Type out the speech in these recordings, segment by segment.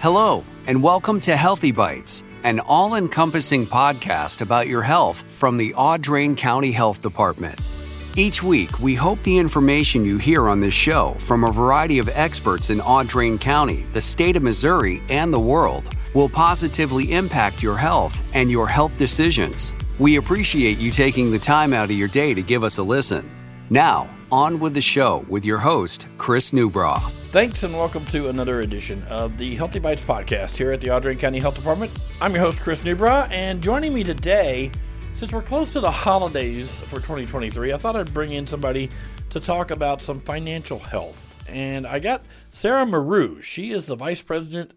Hello, and welcome to Healthy Bytes, an all encompassing podcast about your health from the Audrain County Health Department. Each week, we hope the information you hear on this show from a variety of experts in Audrain County, the state of Missouri, and the world will positively impact your health and your health decisions. We appreciate you taking the time out of your day to give us a listen. Now, on with the show with your host, Chris Newbraw. Thanks and welcome to another edition of the Healthy Bytes podcast here at the Audrain County Health Department. I'm your host, Chris Newbra, and joining me today, since we're close to the holidays for 2023, I thought I'd bring in somebody to talk about some financial health. And I got Sarah Moreau. She is the Vice President,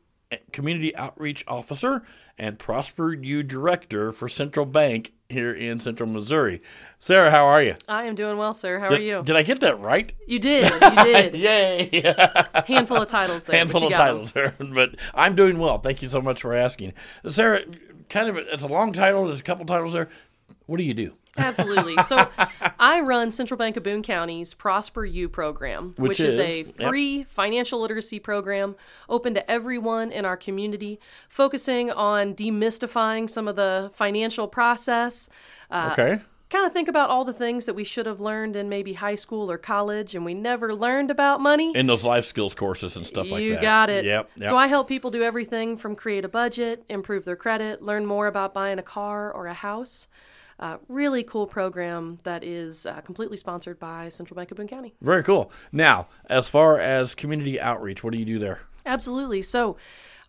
Community Outreach Officer, and Prosper U Director for Central Bank here in Central Missouri. Sarah, how are you? I am doing well, sir. How did, are you? Did I get that right? You did. You did. Yay! Handful of titles there. Handful of titles there, but I'm doing well. Thank you so much for asking, Sarah. Kind of, it's a long title. There's a couple titles there. What do you do? Absolutely. So I run Central Bank of Boone County's Prosper U program, which, which is, is, a free yep. financial literacy program open to everyone in our community, focusing on demystifying some of the financial process. Uh, okay. Kind of think about all the things that we should have learned in maybe high school or college and we never learned about money. In those life skills courses and stuff like that. You got it. Yep, yep. So I help people do everything from create a budget, improve their credit, learn more about buying a car or a house. Uh, really cool program that is uh, completely sponsored by Central Bank of Boone County. Very cool. Now, as far as community outreach, what do you do there? Absolutely. So,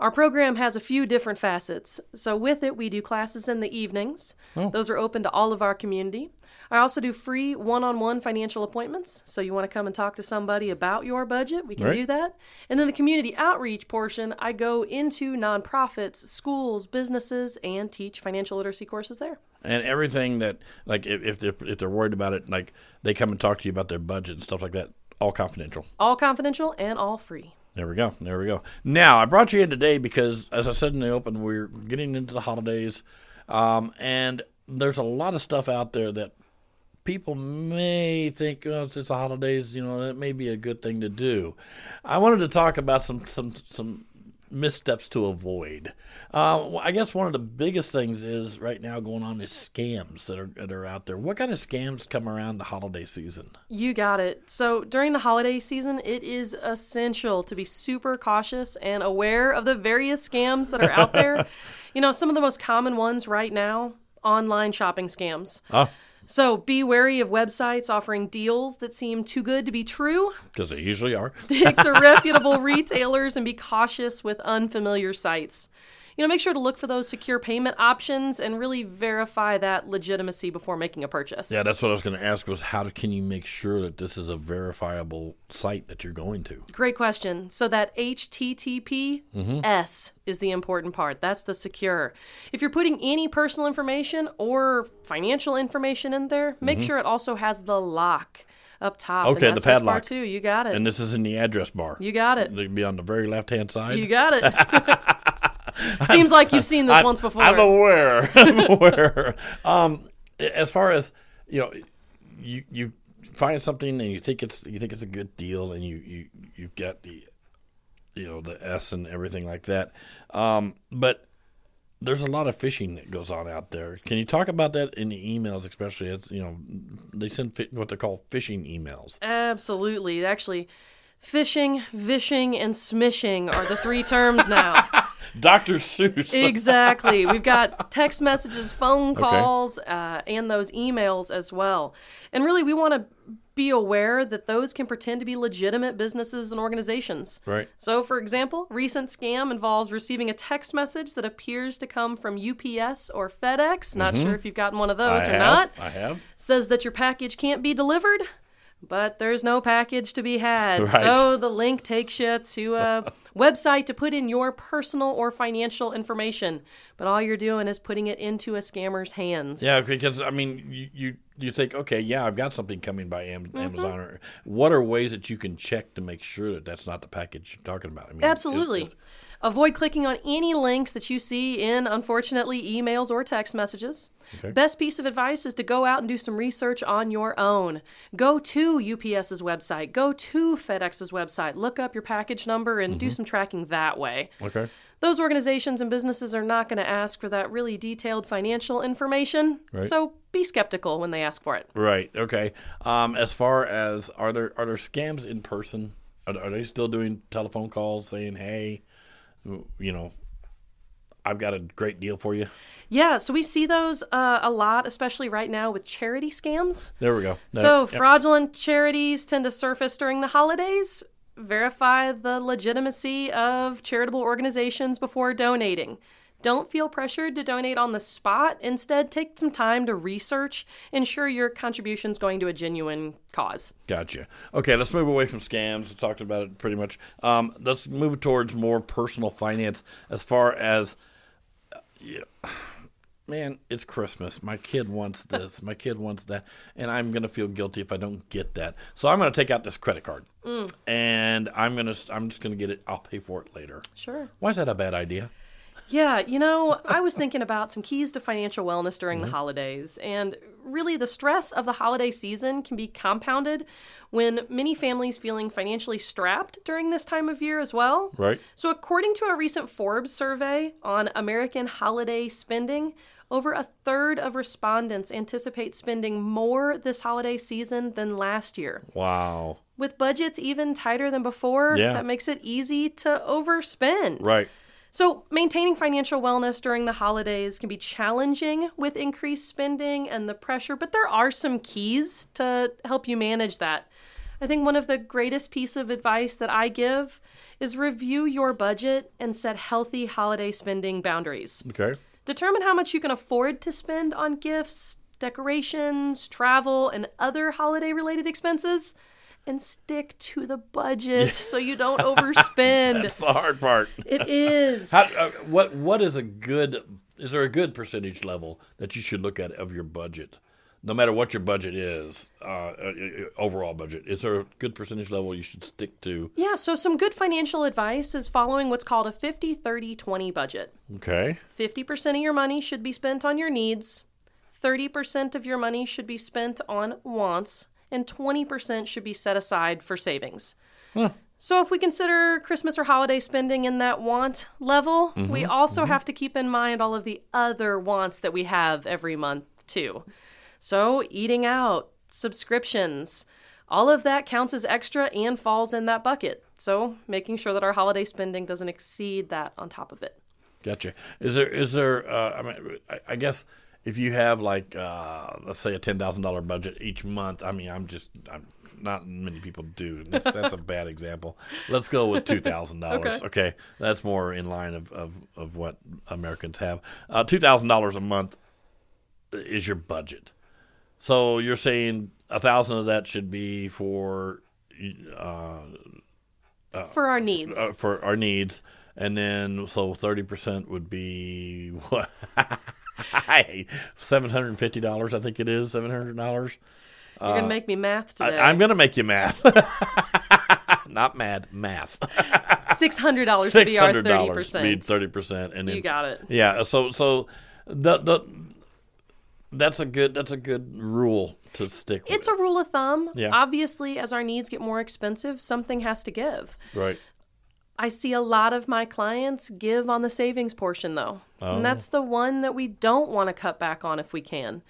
our program has a few different facets. So, with it, we do classes in the evenings. Oh. Those are open to all of our community. I also do free one on one financial appointments. So, you want to come and talk to somebody about your budget, we can right. do that. And then the community outreach portion, I go into nonprofits, schools, businesses, and teach financial literacy courses there and everything that like if, if they're if they're worried about it like they come and talk to you about their budget and stuff like that all confidential. All confidential and all free. There we go. There we go. Now i brought you in today because as i said in the open we're getting into the holidays um, and there's a lot of stuff out there that people may think oh, it's the holidays you know it may be a good thing to do. I wanted to talk about some some some missteps to avoid. Uh, I guess one of the biggest things is right now going on is scams that are that are out there. What kind of scams come around the holiday season? You got it. So during the holiday season, it is essential to be super cautious and aware of the various scams that are out there. you know, some of the most common ones right now: online shopping scams. Oh. So be wary of websites offering deals that seem too good to be true. Because they usually are. Stick to reputable retailers and be cautious with unfamiliar sites you know, make sure to look for those secure payment options and really verify that legitimacy before making a purchase. Yeah, that's what I was going to ask was how can you make sure that this is a verifiable site that you're going to? Great question. So that HTTPS mm-hmm. is the important part. That's the secure. If you're putting any personal information or financial information in there, make mm-hmm. sure it also has the lock up top. Okay, the padlock too. You got it. And this is in the address bar. You got it. It'd be on the very left hand side. You got it. Seems like you've seen this I'm, once before. I'm aware. I'm aware. um, as far as you know, you you find something and you think it's you think it's a good deal, and you you you get the you know the S and everything like that. Um, but there's a lot of phishing that goes on out there. Can you talk about that in the emails, especially? It's, you know, they send what they call phishing emails. Absolutely, actually. Phishing, vishing, and smishing are the three terms now. Dr. Seuss. exactly. We've got text messages, phone calls, okay. uh, and those emails as well. And really, we want to be aware that those can pretend to be legitimate businesses and organizations. Right. So, for example, recent scam involves receiving a text message that appears to come from UPS or FedEx. Not mm-hmm. sure if you've gotten one of those I or have. not. I have. Says that your package can't be delivered but there's no package to be had. Right. So the link takes you to a website to put in your personal or financial information. But all you're doing is putting it into a scammer's hands. Yeah, because I mean, you you, you think, okay, yeah, I've got something coming by Am- mm-hmm. Amazon. Or what are ways that you can check to make sure that that's not the package you're talking about? I mean, Absolutely. Avoid clicking on any links that you see in, unfortunately, emails or text messages. Okay. Best piece of advice is to go out and do some research on your own. Go to UPS's website, go to FedEx's website, look up your package number, and Mm-hmm. do some tracking that way. Okay. Those organizations and businesses are not going to ask for that really detailed financial information, Right. so be skeptical when they ask for it. Right. Okay. Um, as far as are there are there scams in person? Are, are they still doing telephone calls saying, "Hey, you know, I've got a great deal for you"? Yeah, so we see those uh, a lot, especially right now with charity scams. There we go. So, Yep. fraudulent charities tend to surface during the holidays. Verify the legitimacy of charitable organizations before donating. Don't feel pressured to donate on the spot. Instead, take some time to research, ensure your contribution is going to a genuine cause. Gotcha. Okay, let's move away from scams. We talked about it pretty much. Um, let's move towards more personal finance. As far as, uh, yeah, man, it's Christmas. My kid wants this. My kid wants that, and I'm gonna feel guilty if I don't get that. So I'm gonna take out this credit card, and I'm gonna I'm just gonna get it. I'll pay for it later. Sure. Why is that a bad idea? Yeah, you know, I was thinking about some keys to financial wellness during the mm-hmm. holidays. And really, the stress of the holiday season can be compounded when many families feeling financially strapped during this time of year as well. Right. So, according to a recent Forbes survey on American holiday spending, over a third of respondents anticipate spending more this holiday season than last year. Wow. With budgets even tighter than before, Yeah. that makes it easy to overspend. Right. So, maintaining financial wellness during the holidays can be challenging with increased spending and the pressure, but there are some keys to help you manage that. I think one of the greatest piece of advice that I give is review your budget and set healthy holiday spending boundaries. Okay. Determine how much you can afford to spend on gifts, decorations, travel, and other holiday related expenses and stick to the budget so you don't overspend. That's the hard part. it is. How, uh, what what is a good? Is there a good percentage level that you should look at of your budget, no matter what your budget is, uh, uh, overall budget? Is there a good percentage level you should stick to? Yeah, so some good financial advice is following what's called a 50 30 20 budget. Okay. 50% of your money should be spent on your needs, 30% of your money should be spent on wants, and 20% should be set aside for savings. So, if we consider Christmas or holiday spending in that want level, we also have to keep in mind all of the other wants that we have every month, too. So, eating out, subscriptions, all of that counts as extra and falls in that bucket. So, making sure that our holiday spending doesn't exceed that on top of it. Gotcha. Is there is there? Uh, I mean, I, I guess if you have like uh, let's say a ten thousand dollar budget each month. I mean, I'm just I'm, not many people do. That's, that's a bad example. Let's go with two thousand dollars. Okay. Okay, that's more in line of of, of what Americans have. Uh, two thousand dollars a month is your budget. So you're saying a thousand of that should be for uh, For our needs. uh, for our needs, and then so thirty percent would be what? Seven hundred and fifty dollars, I think it is. Seven hundred dollars. You're going to uh, make me math today. I'm gonna make you math. Not mad, math. Six hundred dollars to Six be our hundred thirty dollars, be percent. thirty percent, and then You got it. yeah. So so the the that's a good that's a good rule to stick with. It's a rule of thumb. Yeah. Obviously, as our needs get more expensive, something has to give. right. I see a lot of my clients give on the savings portion, though. Oh. And that's the one that we don't want to cut back on if we can.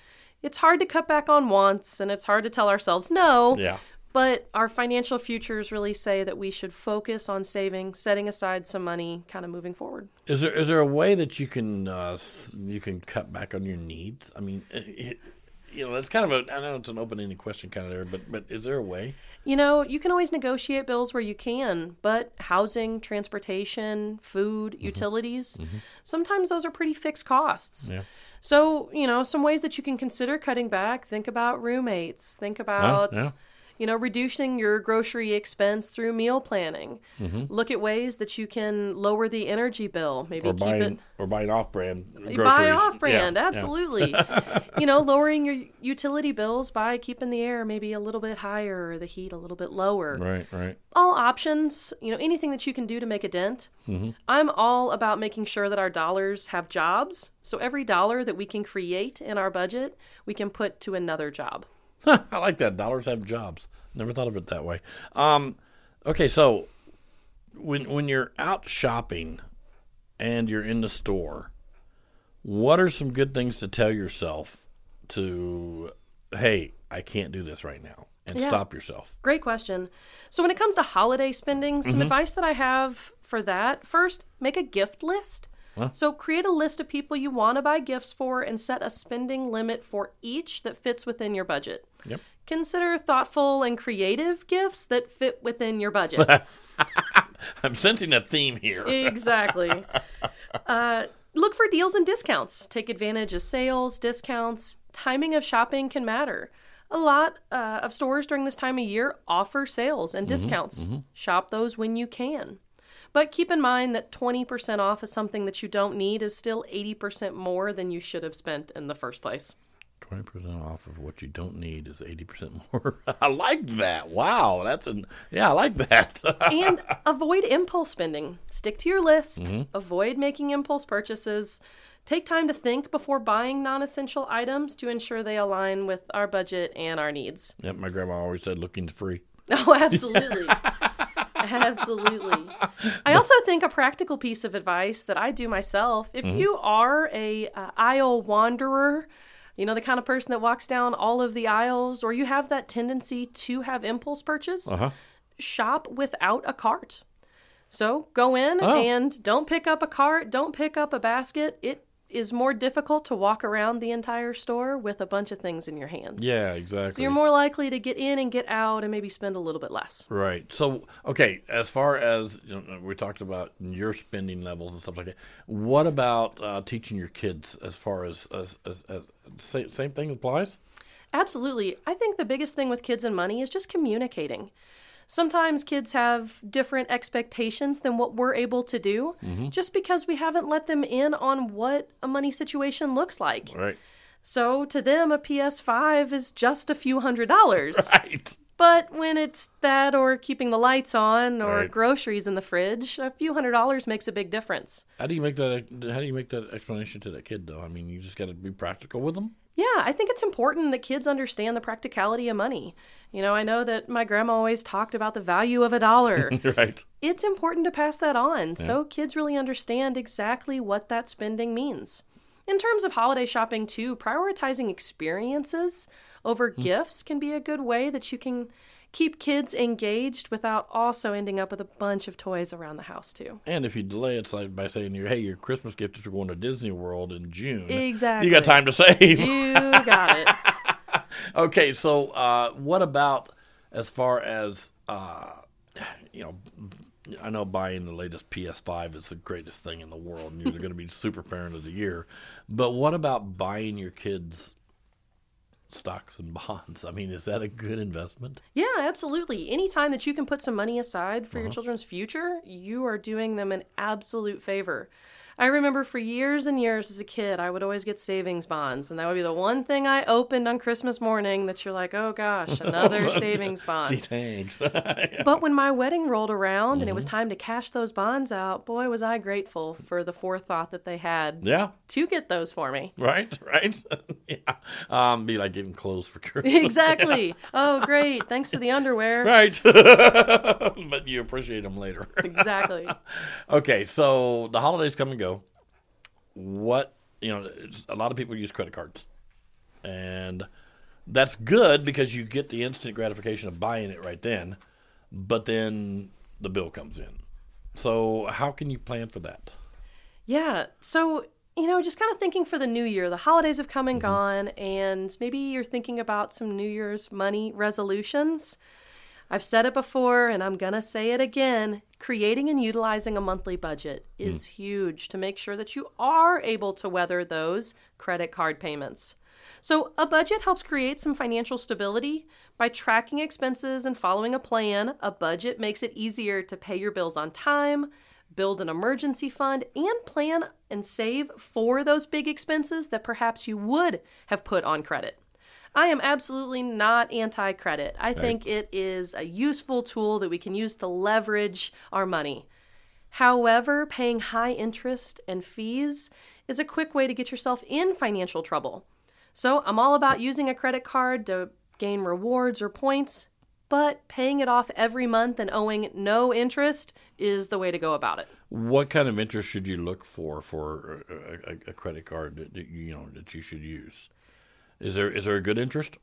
It's hard to cut back on wants, and it's hard to tell ourselves no. Yeah. But our financial futures really say that we should focus on saving, setting aside some money, kind of moving forward. Is there is there a way that you can uh, you can cut back on your needs? I mean, it, it, you know, that's kind of a I know it's an open ended question kind of there, but but is there a way? You know, you can always negotiate bills where you can, but housing, transportation, food, Mm-hmm. utilities, sometimes those are pretty fixed costs. Yeah. So, you know, some ways that you can consider cutting back think about roommates, think about, yeah. You know, reducing your grocery expense through meal planning. Mm-hmm. Look at ways that you can lower the energy bill. Maybe Or keep buying it or buying off brand groceries. buy off brand. Yeah, yeah. absolutely. you know, lowering your utility bills by keeping the air maybe a little bit higher or the heat a little bit lower. Right, right. All options, you know, anything that you can do to make a dent. Mm-hmm. I'm all about making sure that our dollars have jobs. So every dollar that we can create in our budget, we can put to another job. I like that. Dollars have jobs. Never thought of it that way. Um, okay, so when when you're out shopping and you're in the store, what are some good things to tell yourself to hey, I can't do this right now and Yeah. stop yourself? Great question. So, when it comes to holiday spending, some advice that I have for that first, make a gift list. So, create a list of people you want to buy gifts for and set a spending limit for each that fits within your budget. Yep. Consider thoughtful and creative gifts that fit within your budget. I'm sensing a theme here. exactly. Uh, look for deals and discounts. Take advantage of sales, discounts. Timing of shopping can matter. A lot uh, of stores during this time of year offer sales and discounts. Shop those when you can. But keep in mind that 20% off of something that you don't need is still 80% more than you should have spent in the first place. Twenty percent off of what you don't need is eighty percent more. I like that. Wow, that's an yeah, I like that. and avoid impulse spending. Stick to your list. Mm-hmm. Avoid making impulse purchases. Take time to think before buying non essential items to ensure they align with our budget and our needs. yep, my grandma always said looking's free. Oh, absolutely. Absolutely. I also think a practical piece of advice that I do myself if you are a uh, aisle wanderer, you know, the kind of person that walks down all of the aisles, or you have that tendency to have impulse purchase, Uh huh. shop without a cart. So go in Oh. and don't pick up a cart, don't pick up a basket. It is more difficult to walk around the entire store with a bunch of things in your hands. Yeah, exactly. So you're more likely to get in and get out and maybe spend a little bit less. Right. So, okay, as far as you know, we talked about your spending levels and stuff like that, what about uh, teaching your kids as far as, as, as, as same, same thing applies? Absolutely. I think the biggest thing with kids and money is just communicating. Sometimes kids have different expectations than what we're able to do mm-hmm. just because we haven't let them in on what a money situation looks like. Right. So to them, a PS5 is just a few hundred dollars. Right. But when it's that or keeping the lights on or Right. groceries in the fridge, a few hundred dollars makes a big difference. How do you make that? How do you make that explanation to that kid, though? I mean, you just got to be practical with them. Yeah, I think it's important that kids understand the practicality of money. You know, I know that my grandma always talked about the value of a dollar. right. it's important to pass that on so kids really understand exactly what that spending means. In terms of holiday shopping, too, prioritizing experiences over gifts can be a good way that you can keep kids engaged without also ending up with a bunch of toys around the house, too. And if you delay it like by saying, "Hey, your Christmas gift is we're going to Disney World in June," Exactly. you got time to save. You got it. Okay, so uh, what about as far as uh, you know? I know buying the latest PS5 is the greatest thing in the world, and you're going to be super parent of the year. But what about buying your kids stocks and bonds? I mean, is that a good investment? Yeah, absolutely. Anytime that you can put some money aside for your uh-huh. children's future, you are doing them an absolute favor. I remember for years and years as a kid, I would always get savings bonds, and that would be the one thing I opened on Christmas morning that you're like, oh gosh, another savings Gee, bond. thanks. But when my wedding rolled around and it was time to cash those bonds out, boy, was I grateful for the forethought that they had yeah, to get those for me. right, right. yeah, um, be like getting clothes for Christmas. Exactly. Oh, great. Thanks for the underwear. Right, but you appreciate them later. Exactly. Okay, so the holidays come and go. What you know, it's- a lot of people use credit cards, and that's good because you get the instant gratification of buying it right then. But then the bill comes in. So how can you plan for that? Yeah. So, you know, just kind of thinking for the new year, the holidays have come and mm-hmm. gone, and maybe you're thinking about some New Year's money resolutions. I've said it before, and I'm to say it again. Creating and utilizing a monthly budget hmm. is huge to make sure that you are able to weather those credit card payments. So, a budget helps create some financial stability. By tracking expenses and following a plan, a budget makes it easier to pay your bills on time, build an emergency fund, and plan and save for those big expenses that perhaps you would have put on credit. I am absolutely not anti credit. I think it is a useful tool that we can use to leverage our money. However, paying high interest and fees is a quick way to get yourself in financial trouble. So, I'm all about using a credit card to gain rewards or points, but paying it off every month and owing no interest is the way to go about it. What kind of interest should you look for for a, a, a credit card that, that you know that you should use? Is there is there a good interest?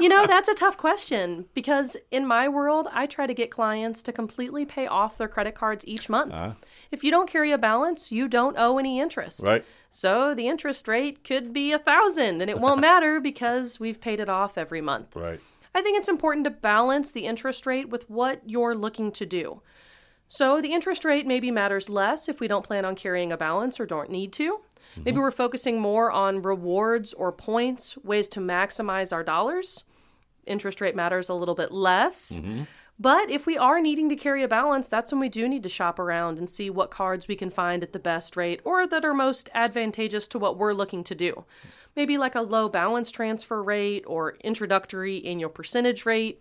You know, that's a tough question because in my world, I try to get clients to completely pay off their credit cards each month. Ah. If you don't carry a balance, you don't owe any interest. Right. So the interest rate could be a thousand and it won't matter because we've paid it off every month. Right. I think it's important to balance the interest rate with what you're looking to do. So the interest rate maybe matters less if we don't plan on carrying a balance or don't need to. Maybe we're focusing more on rewards or points, ways to maximize our dollars. Interest rate matters a little bit less. But if we are needing to carry a balance, that's when we do need to shop around and see what cards we can find at the best rate or that are most advantageous to what we're looking to do. Maybe like a low balance transfer rate or introductory annual percentage rate.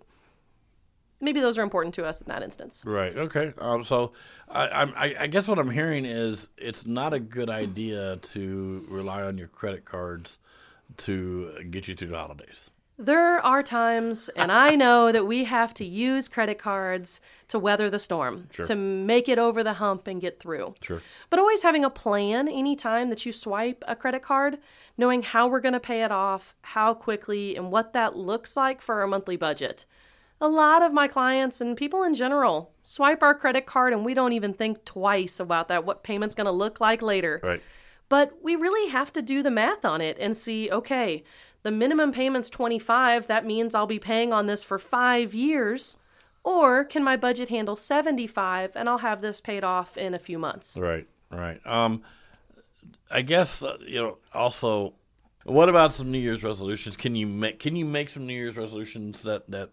Maybe those are important to us in that instance. Right. Okay. Um, so, I, I, I guess what I'm hearing is it's not a good idea to rely on your credit cards to get you through the holidays. There are times, and I know that we have to use credit cards to weather the storm, Sure. to make it over the hump and get through. Sure. But always having a plan anytime that you swipe a credit card, knowing how we're going to pay it off, how quickly, and what that looks like for our monthly budget. A lot of my clients and people in general swipe our credit card and we don't even think twice about that, what payment's going to look like later. Right. But we really have to do the math on it and see okay, the minimum payment's 25, that means I'll be paying on this for 5 years, or can my budget handle 75 and I'll have this paid off in a few months? Right. Right. Um, I guess uh, you know. Also, what about some New Year's resolutions? Can you make Can you make some New Year's resolutions that that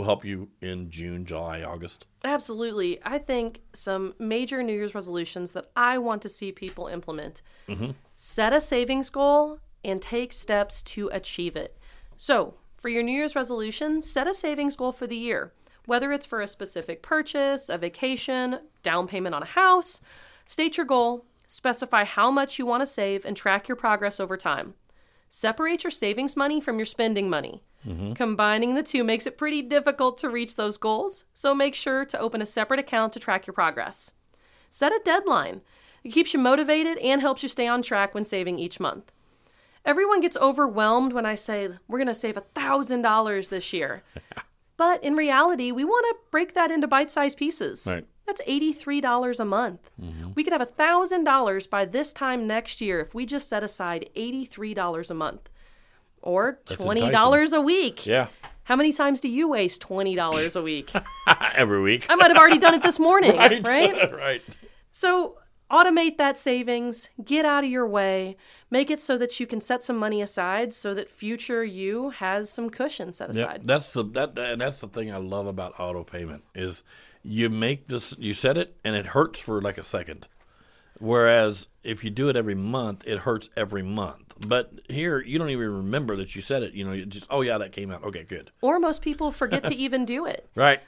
will help you in June, July, August? Absolutely. I think some major New Year's resolutions that I want to see people implement mm-hmm. set a savings goal and take steps to achieve it. So, for your New Year's resolution, set a savings goal for the year, whether it's for a specific purchase, a vacation, down payment on a house. State your goal, specify how much you want to save, and track your progress over time. Separate your savings money from your spending money. Mm-hmm. Combining the two makes it pretty difficult to reach those goals, so make sure to open a separate account to track your progress. Set a deadline. It keeps you motivated and helps you stay on track when saving each month. Everyone gets overwhelmed when I say we're going to save $1,000 this year. but in reality, we want to break that into bite sized pieces. Right. That's $83 a month. Mm-hmm. We could have $1,000 by this time next year if we just set aside $83 a month or $20 a week. Yeah. How many times do you waste $20 a week? Every week. I might have already done it this morning, right. right? right. So automate that savings, get out of your way, make it so that you can set some money aside so that future you has some cushion set Yeah, aside. that's the that and that's the thing I love about auto payment is you make this you set it and it hurts for like a second. Whereas if you do it every month, it hurts every month. But here you don't even remember that you said it. You know, you just oh yeah, that came out. Okay, good. Or most people forget to even do it. Right.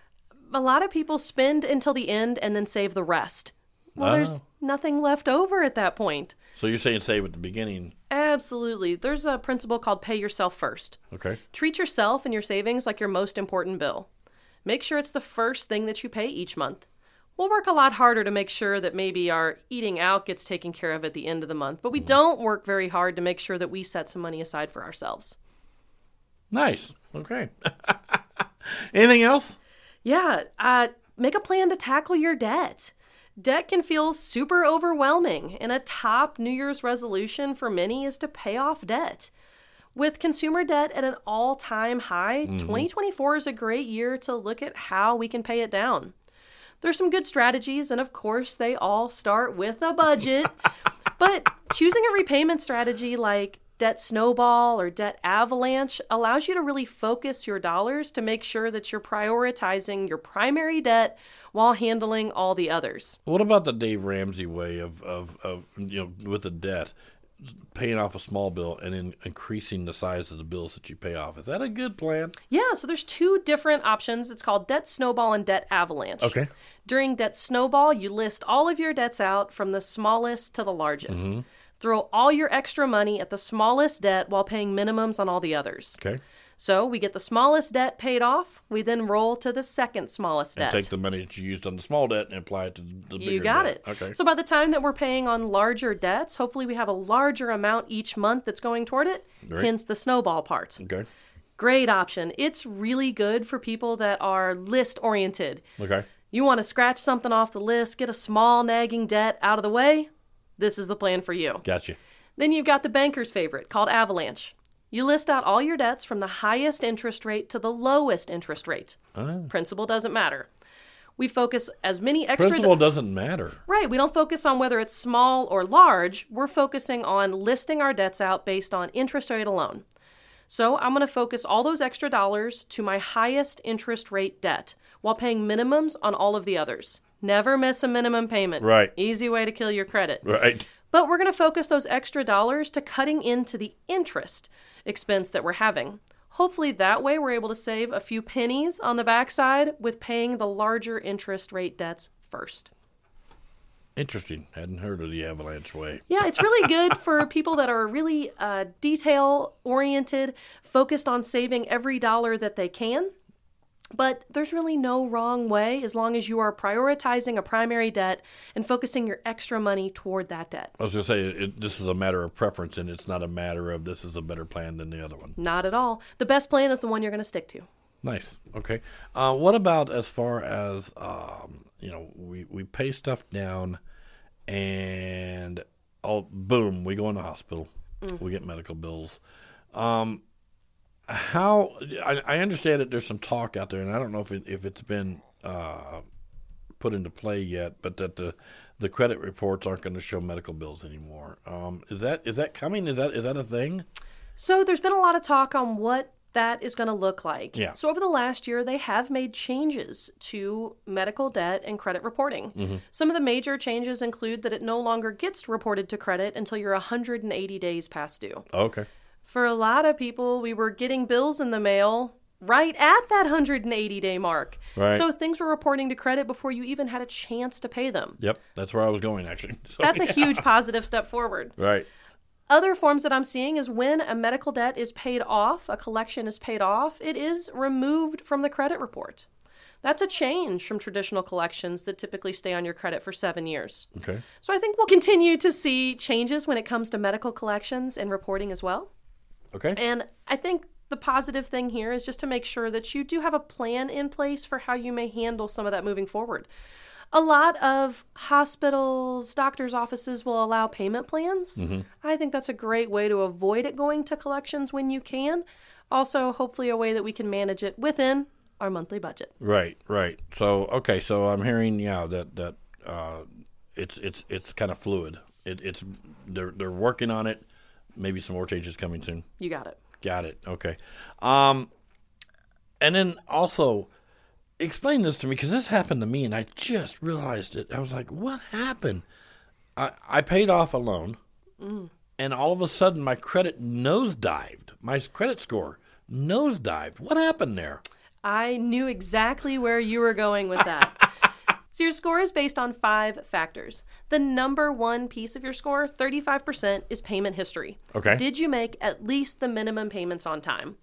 A lot of people spend until the end and then save the rest. Well, there's Oh. nothing left over at that point. So you're saying save at the beginning. Absolutely. There's a principle called pay yourself first. Okay. Treat yourself and your savings like your most important bill. Make sure it's the first thing that you pay each month. We'll work a lot harder to make sure that maybe our eating out gets taken care of at the end of the month, but we don't work very hard to make sure that we set some money aside for ourselves. Nice. Okay. Anything else? Yeah, uh, make a plan to tackle your debt. Debt can feel super overwhelming, and a top New Year's resolution for many is to pay off debt. With consumer debt at an all time high, 2024 is a great year to look at how we can pay it down. There's some good strategies, and of course, they all start with a budget. but choosing a repayment strategy like Debt Snowball or Debt Avalanche allows you to really focus your dollars to make sure that you're prioritizing your primary debt while handling all the others. What about the Dave Ramsey way of, of, of you know, with the debt? Paying off a small bill and then increasing the size of the bills that you pay off. Is that a good plan? Yeah, so there's two different options. It's called debt snowball and debt avalanche. Okay. During debt snowball, you list all of your debts out from the smallest to the largest. Mm-hmm. Throw all your extra money at the smallest debt while paying minimums on all the others. Okay. So we get the smallest debt paid off. We then roll to the second smallest And debt. take the money that you used on the small debt and apply it to the bigger debt. you got debt. it. Okay. So by the time that we're paying on larger debts, hopefully we have a larger amount each month that's going toward it. Great. Hence the snowball part. okay. Great option. It's really good for people that are list oriented. Okay. You want to scratch something off the list, get a small nagging debt out of the way? This is the plan for you. Gotcha. Then you've got the banker's favorite called Avalanche. You list out all your debts from the highest interest rate to the lowest interest rate. Oh. Principal doesn't matter. We focus as many extra Principle doesn't matter. Right, we don't focus on whether it's small or large. We're focusing on listing our debts out based on interest rate alone. So I'm going to focus all those extra dollars to my highest interest rate debt while paying minimums on all of the others. Never miss a minimum payment. Right. Easy way to kill your credit. Right. But we're going to focus those extra dollars to cutting into the interest expense that we're having. Hopefully, that way, we're able to save a few pennies on the backside with paying the larger interest rate debts first. Interesting. Hadn't heard of the avalanche way. Yeah, it's really good for people that are really uh, detail oriented, focused on saving every dollar that they can. But there's really no wrong way as long as you are prioritizing a primary debt and focusing your extra money toward that debt. I was going to say it, this is a matter of preference, and it's not a matter of this is a better plan than the other one. Not at all. The best plan is the one you're going to stick to. Nice. Okay. Uh, what about as far as um, you know, we we pay stuff down, and oh, boom, we go in the hospital, we get medical bills. Um, how I, I understand that there's some talk out there, and I don't know if it, if it's been uh, put into play yet, but that the the credit reports aren't going to show medical bills anymore. Um, is that is that coming? Is that is that a thing? So there's been a lot of talk on what that is going to look like. Yeah. So over the last year, they have made changes to medical debt and credit reporting. Some of the major changes include that it no longer gets reported to credit until you're 180 days past due. Okay. For a lot of people, we were getting bills in the mail right at that 180 day mark. Right. So things were reporting to credit before you even had a chance to pay them. Yep, that's where I was going actually. So, That's a huge positive step forward. right. Other forms that I'm seeing is when a medical debt is paid off, a collection is paid off, it is removed from the credit report. That's a change from traditional collections that typically stay on your credit for seven years. Okay. So I think we'll continue to see changes when it comes to medical collections and reporting as well. Okay. And I think the positive thing here is just to make sure that you do have a plan in place for how you may handle some of that moving forward. A lot of hospitals, doctors' offices will allow payment plans. I think that's a great way to avoid it going to collections when you can. Also, hopefully, a way that we can manage it within our monthly budget. Right, right. So okay, so I'm hearing yeah that that uh, it's it's it's kind of fluid. It, it's they're they're working on it. Maybe some more changes coming soon. You got it. Got it. Okay. Um, and then also explain this to me because this happened to me and I just realized it. I was like, what happened? I I paid off a loan, and all of a sudden my credit nosedived. My credit score nosedived. What happened there? I knew exactly where you were going with that. so, your score is based on five factors. The number one piece of your score, 35%, is payment history. Okay. Did you make at least the minimum payments on time?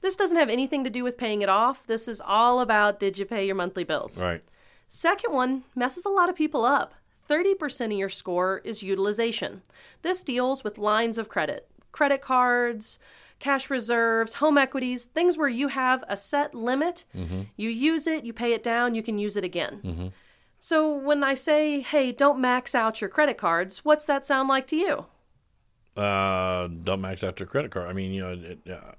This doesn't have anything to do with paying it off. This is all about did you pay your monthly bills? Right. Second one messes a lot of people up. 30% of your score is utilization. This deals with lines of credit, credit cards, cash reserves, home equities, things where you have a set limit. Mm-hmm. You use it, you pay it down, you can use it again. So when I say, hey, don't max out your credit cards, what's that sound like to you? Uh, don't max out your credit card. I mean, you know, it, uh,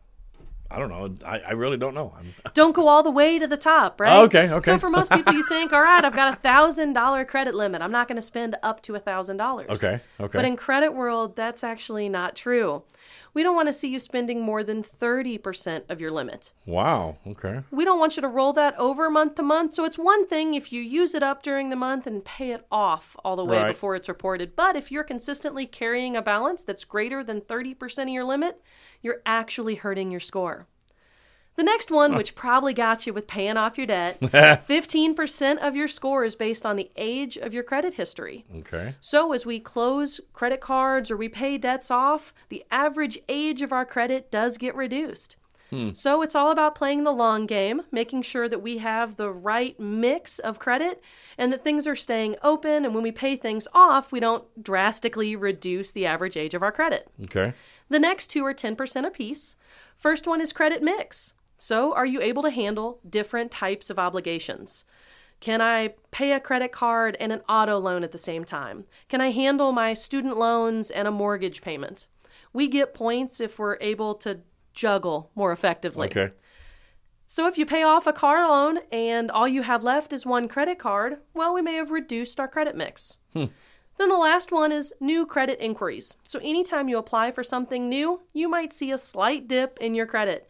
I don't know. I, I really don't know. I'm, Don't go all the way to the top, right? Oh, okay, okay. So for most people, you think, all right, I've got a thousand dollar credit limit. I'm not going to spend up to a thousand dollars. Okay, okay. But in credit world, that's actually not true. We don't want to see you spending more than 30% of your limit. wow. Okay. We don't want you to roll that over month to month. So it's one thing if you use it up during the month and pay it off all the way Right. before it's reported. But if you're consistently carrying a balance that's greater than 30% of your limit, you're actually hurting your score. The next one, which probably got you with paying off your debt, 15% of your score is based on the age of your credit history. Okay. So, as we close credit cards or we pay debts off, the average age of our credit does get reduced. Hmm. So, it's all about playing the long game, making sure that we have the right mix of credit and that things are staying open. And when we pay things off, we don't drastically reduce the average age of our credit. Okay. The next two are 10% apiece. First one is credit mix. So, are you able to handle different types of obligations? Can I pay a credit card and an auto loan at the same time? Can I handle my student loans and a mortgage payment? We get points if we're able to juggle more effectively. Okay. So if you pay off a car loan and all you have left is one credit card, well, we may have reduced our credit mix. Hmm. Then the last one is new credit inquiries. So anytime you apply for something new, you might see a slight dip in your credit.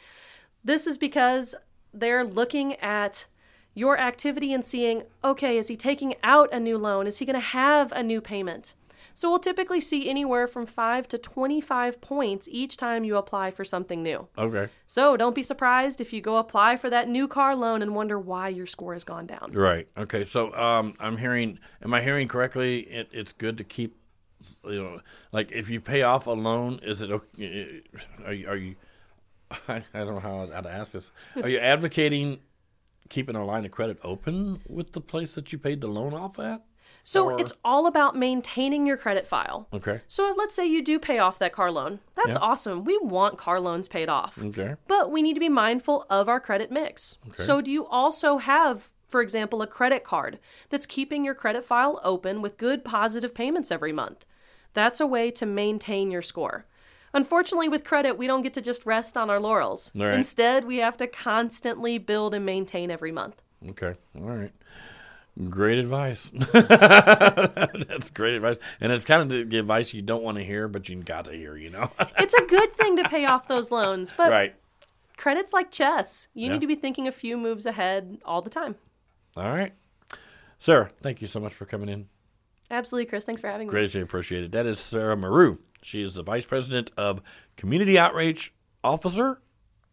This is because they're looking at your activity and seeing, okay, is he taking out a new loan? Is he going to have a new payment? So we'll typically see anywhere from 5 to 25 points each time you apply for something new. Okay. So don't be surprised if you go apply for that new car loan and wonder why your score has gone down. Right. Okay. So um, I'm hearing. Am I hearing correctly? It, it's good to keep. You know, like if you pay off a loan, is it okay? Are you? Are you I, I don't know how, how to ask this. Are you advocating keeping a line of credit open with the place that you paid the loan off at? So Or- it's all about maintaining your credit file. Okay. So let's say you do pay off that car loan. That's Yeah. awesome. We want car loans paid off. Okay. But we need to be mindful of our credit mix. Okay. So do you also have, for example, a credit card that's keeping your credit file open with good positive payments every month? That's a way to maintain your score. Unfortunately, with credit, we don't get to just rest on our laurels. Right. Instead, we have to constantly build and maintain every month. Okay. All right. Great advice. That's great advice, and it's kind of the advice you don't want to hear, but you got to hear. You know. It's a good thing to pay off those loans, but right. credit's like chess. You Yeah. need to be thinking a few moves ahead all the time. All right. Sarah, thank you so much for coming in. Absolutely, Chris. Thanks for having me. Greatly appreciated. That is Sarah Moreau. She is the Vice President of Community Outreach Officer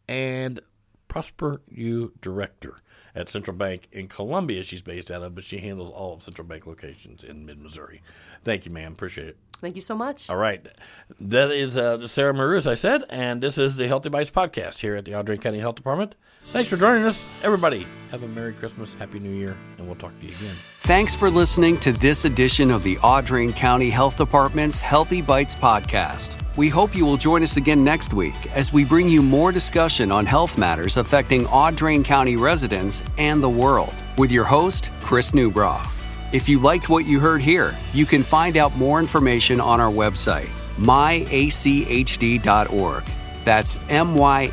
and Prosper U Director at Central Bank in Columbia. She's based out of, but she handles all of Central Bank locations in mid Missouri. Thank you, ma'am. Appreciate it. Thank you so much. All right. That is uh, Sarah Moreau, as I said, and this is the Healthy Bytes podcast here at the Audrain County Health Department. Thanks for joining us, everybody. Have a Merry Christmas, Happy New Year, and we'll talk to you again. Thanks for listening to this edition of the Audrain County Health Department's Healthy Bytes podcast. We hope you will join us again next week as we bring you more discussion on health matters affecting Audrain County residents and the world with your host, Chris Newbrough. If you liked what you heard here, you can find out more information on our website, myachd.org. That's myachd.org.